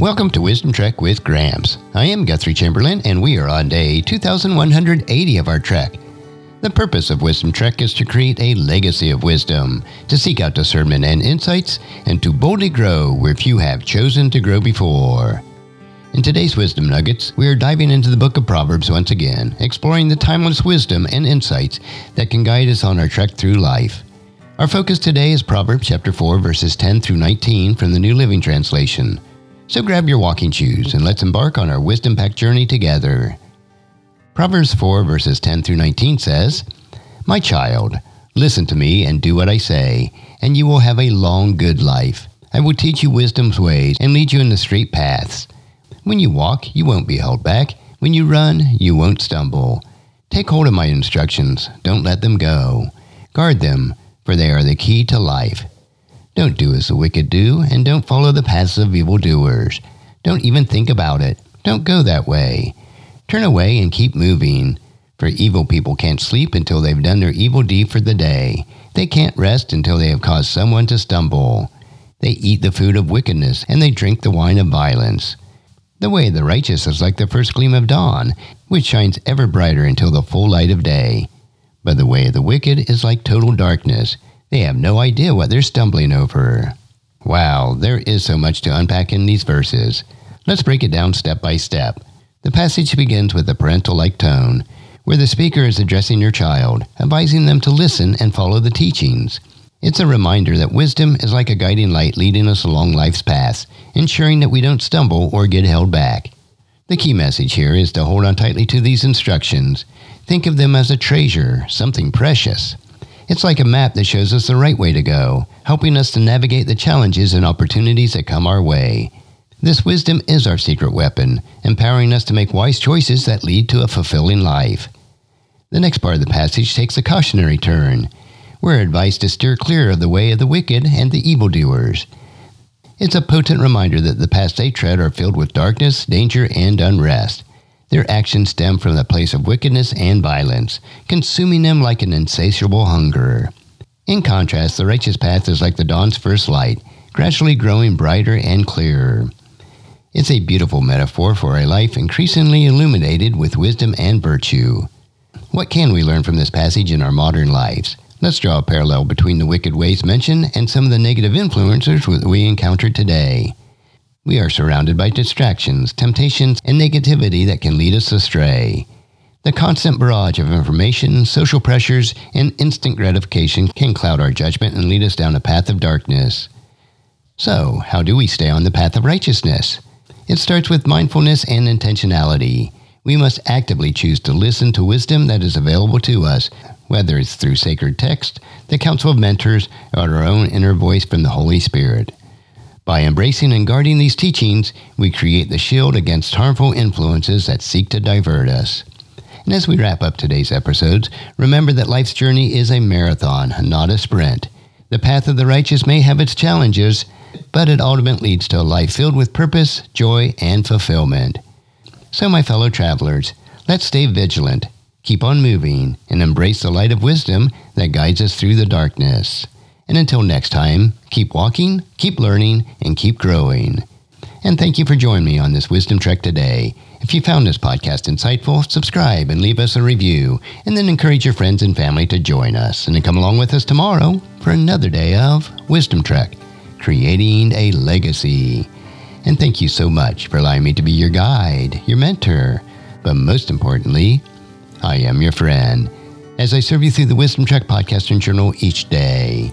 Welcome to Wisdom Trek with Gramps. I am Guthrie Chamberlain, and we are on day 2180 of our trek. The purpose of Wisdom Trek is to create a legacy of wisdom, to seek out discernment and insights, and to boldly grow where few have chosen to grow before. In today's Wisdom Nuggets, we are diving into the book of Proverbs once again, exploring the timeless wisdom and insights that can guide us on our trek through life. Our focus today is Proverbs chapter 4 verses 10 through 19 from the New Living Translation. So grab your walking shoes and let's embark on our wisdom packed journey together. Proverbs 4 verses 10 through 19 says, My child, listen to me and do what I say, and you will have a long, good life. I will teach you wisdom's ways and lead you in the straight paths. When you walk, you won't be held back. When you run, you won't stumble. Take hold of my instructions. Don't let them go. Guard them, for they are the key to life. Don't do as the wicked do, and don't follow the paths of evildoers. Don't even think about it. Don't go that way. Turn away and keep moving. For evil people can't sleep until they've done their evil deed for the day. They can't rest until they have caused someone to stumble. They eat the food of wickedness, and they drink the wine of violence. The way of the righteous is like the first gleam of dawn, which shines ever brighter until the full light of day. But the way of the wicked is like total darkness. They have no idea what they're stumbling over. Wow, there is so much to unpack in these verses. Let's break it down step by step. The passage begins with a parental like tone, where the speaker is addressing your child, advising them to listen and follow the teachings. It's a reminder that wisdom is like a guiding light leading us along life's path, ensuring that we don't stumble or get held back. The key message here is to hold on tightly to these instructions. Think of them as a treasure, something precious. It's like a map that shows us the right way to go, helping us to navigate the challenges and opportunities that come our way. This wisdom is our secret weapon, empowering us to make wise choices that lead to a fulfilling life. The next part of the passage takes a cautionary turn. We're advised to steer clear of the way of the wicked and the evildoers. It's a potent reminder that the paths they tread are filled with darkness, danger, and unrest. Their actions stem from the place of wickedness and violence, consuming them like an insatiable hunger. In contrast, the righteous path is like the dawn's first light, gradually growing brighter and clearer. It's a beautiful metaphor for a life increasingly illuminated with wisdom and virtue. What can we learn from this passage in our modern lives? Let's draw a parallel between the wicked ways mentioned and some of the negative influences we encounter today. We are surrounded by distractions, temptations, and negativity that can lead us astray. The constant barrage of information, social pressures, and instant gratification can cloud our judgment and lead us down a path of darkness. So, how do we stay on the path of righteousness? It starts with mindfulness and intentionality. We must actively choose to listen to wisdom that is available to us, whether it's through sacred text, the counsel of mentors, or our own inner voice from the Holy Spirit. By embracing and guarding these teachings, we create the shield against harmful influences that seek to divert us. And as we wrap up today's episodes, remember that life's journey is a marathon, not a sprint. The path of the righteous may have its challenges, but it ultimately leads to a life filled with purpose, joy, and fulfillment. So, my fellow travelers, let's stay vigilant, keep on moving, and embrace the light of wisdom that guides us through the darkness. And until next time, keep walking, keep learning, and keep growing. And thank you for joining me on this Wisdom Trek today. If you found this podcast insightful, subscribe and leave us a review, and then encourage your friends and family to join us and come along with us tomorrow for another day of Wisdom Trek, creating a legacy. And thank you so much for allowing me to be your guide, your mentor, but most importantly, I am your friend as I serve you through the Wisdom Trek podcast and journal each day.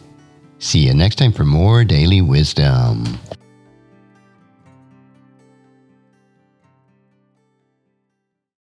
See you next time for more daily wisdom.